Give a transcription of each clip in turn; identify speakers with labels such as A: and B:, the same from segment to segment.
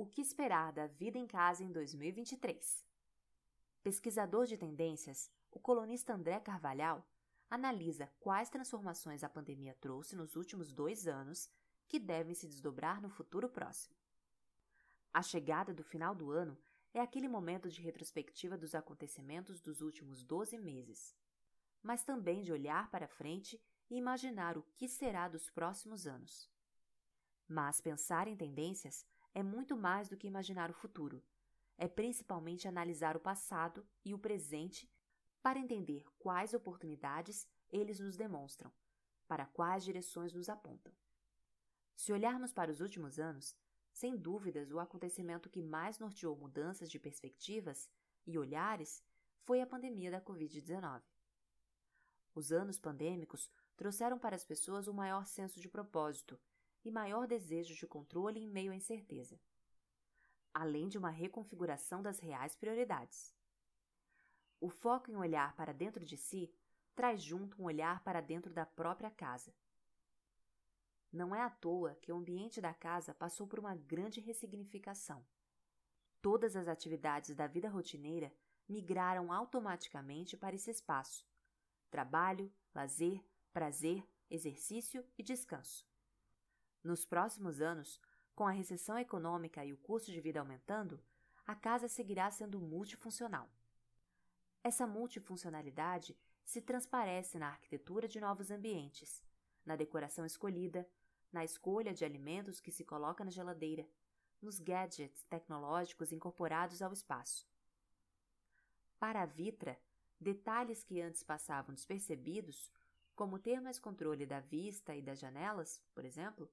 A: O que esperar da vida em casa em 2023? Pesquisador de tendências, o colunista André Carvalhal analisa quais transformações a pandemia trouxe nos últimos dois anos que devem se desdobrar no futuro próximo. A chegada do final do ano é aquele momento de retrospectiva dos acontecimentos dos últimos 12 meses, mas também de olhar para frente e imaginar o que será dos próximos anos. Mas pensar em tendências é muito mais do que imaginar o futuro. É principalmente analisar o passado e o presente para entender quais oportunidades eles nos demonstram, para quais direções nos apontam. Se olharmos para os últimos anos, sem dúvidas o acontecimento que mais norteou mudanças de perspectivas e olhares foi a pandemia da Covid-19. Os anos pandêmicos trouxeram para as pessoas um maior senso de propósito e maior desejo de controle em meio à incerteza, além de uma reconfiguração das reais prioridades. O foco em olhar para dentro de si traz junto um olhar para dentro da própria casa. Não é à toa que o ambiente da casa passou por uma grande ressignificação. Todas as atividades da vida rotineira migraram automaticamente para esse espaço: trabalho, lazer, prazer, exercício e descanso. Nos próximos anos, com a recessão econômica e o custo de vida aumentando, a casa seguirá sendo multifuncional. Essa multifuncionalidade se transparece na arquitetura de novos ambientes, na decoração escolhida, na escolha de alimentos que se coloca na geladeira, nos gadgets tecnológicos incorporados ao espaço. Para a Vitra, detalhes que antes passavam despercebidos, como ter mais controle da vista e das janelas, por exemplo,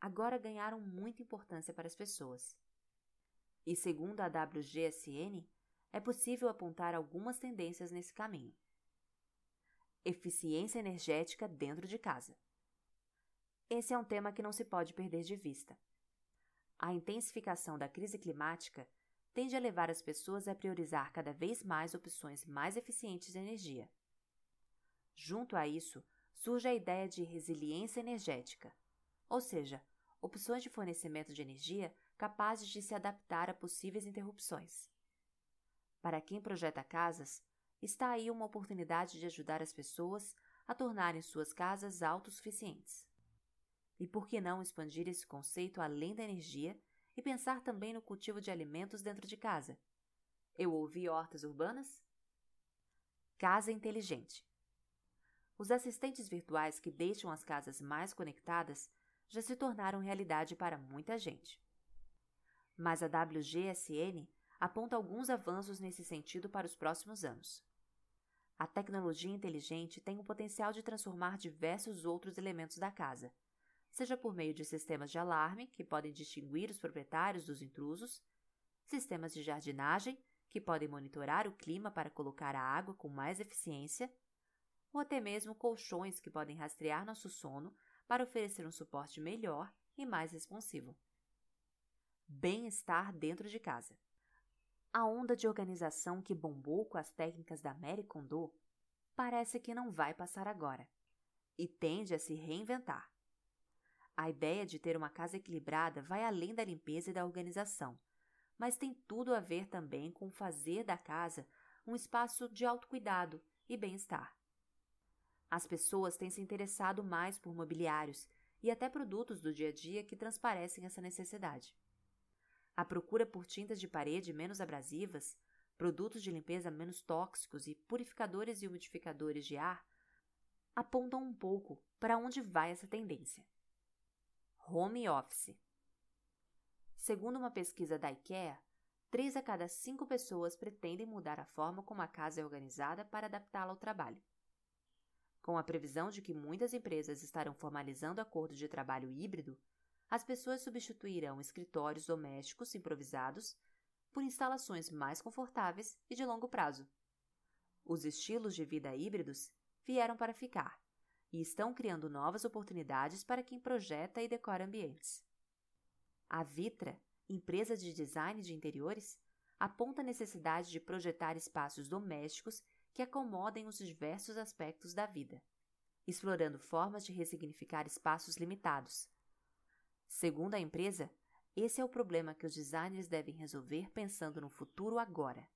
A: agora ganharam muita importância para as pessoas. E segundo a WGSN, é possível apontar algumas tendências nesse caminho. Eficiência energética dentro de casa. Esse é um tema que não se pode perder de vista. A intensificação da crise climática tende a levar as pessoas a priorizar cada vez mais opções mais eficientes de energia. Junto a isso, surge a ideia de resiliência energética, ou seja, opções de fornecimento de energia capazes de se adaptar a possíveis interrupções. Para quem projeta casas, está aí uma oportunidade de ajudar as pessoas a tornarem suas casas autossuficientes. E por que não expandir esse conceito além da energia e pensar também no cultivo de alimentos dentro de casa? Eu ouvi hortas urbanas? Casa inteligente. Os assistentes virtuais que deixam as casas mais conectadas já se tornaram realidade para muita gente. Mas a WGSN aponta alguns avanços nesse sentido para os próximos anos. A tecnologia inteligente tem o potencial de transformar diversos outros elementos da casa, seja por meio de sistemas de alarme, que podem distinguir os proprietários dos intrusos, sistemas de jardinagem, que podem monitorar o clima para colocar a água com mais eficiência, ou até mesmo colchões que podem rastrear nosso sono para oferecer um suporte melhor e mais responsivo. Bem-estar dentro de casa. A onda de organização que bombou com as técnicas da Mary Kondo parece que não vai passar agora e tende a se reinventar. A ideia de ter uma casa equilibrada vai além da limpeza e da organização, mas tem tudo a ver também com fazer da casa um espaço de autocuidado e bem-estar. As pessoas têm se interessado mais por mobiliários e até produtos do dia a dia que transparecem essa necessidade. A procura por tintas de parede menos abrasivas, produtos de limpeza menos tóxicos e purificadores e umidificadores de ar apontam um pouco para onde vai essa tendência. Home Office Segundo uma pesquisa da IKEA, 3 a cada 5 pessoas pretendem mudar a forma como a casa é organizada para adaptá-la ao trabalho. Com a previsão de que muitas empresas estarão formalizando acordos de trabalho híbrido, as pessoas substituirão escritórios domésticos improvisados por instalações mais confortáveis e de longo prazo. Os estilos de vida híbridos vieram para ficar e estão criando novas oportunidades para quem projeta e decora ambientes. A Vitra, empresa de design de interiores, aponta a necessidade de projetar espaços domésticos que acomodem os diversos aspectos da vida, explorando formas de ressignificar espaços limitados. Segundo a empresa, Esse é o problema que os designers devem resolver pensando no futuro agora.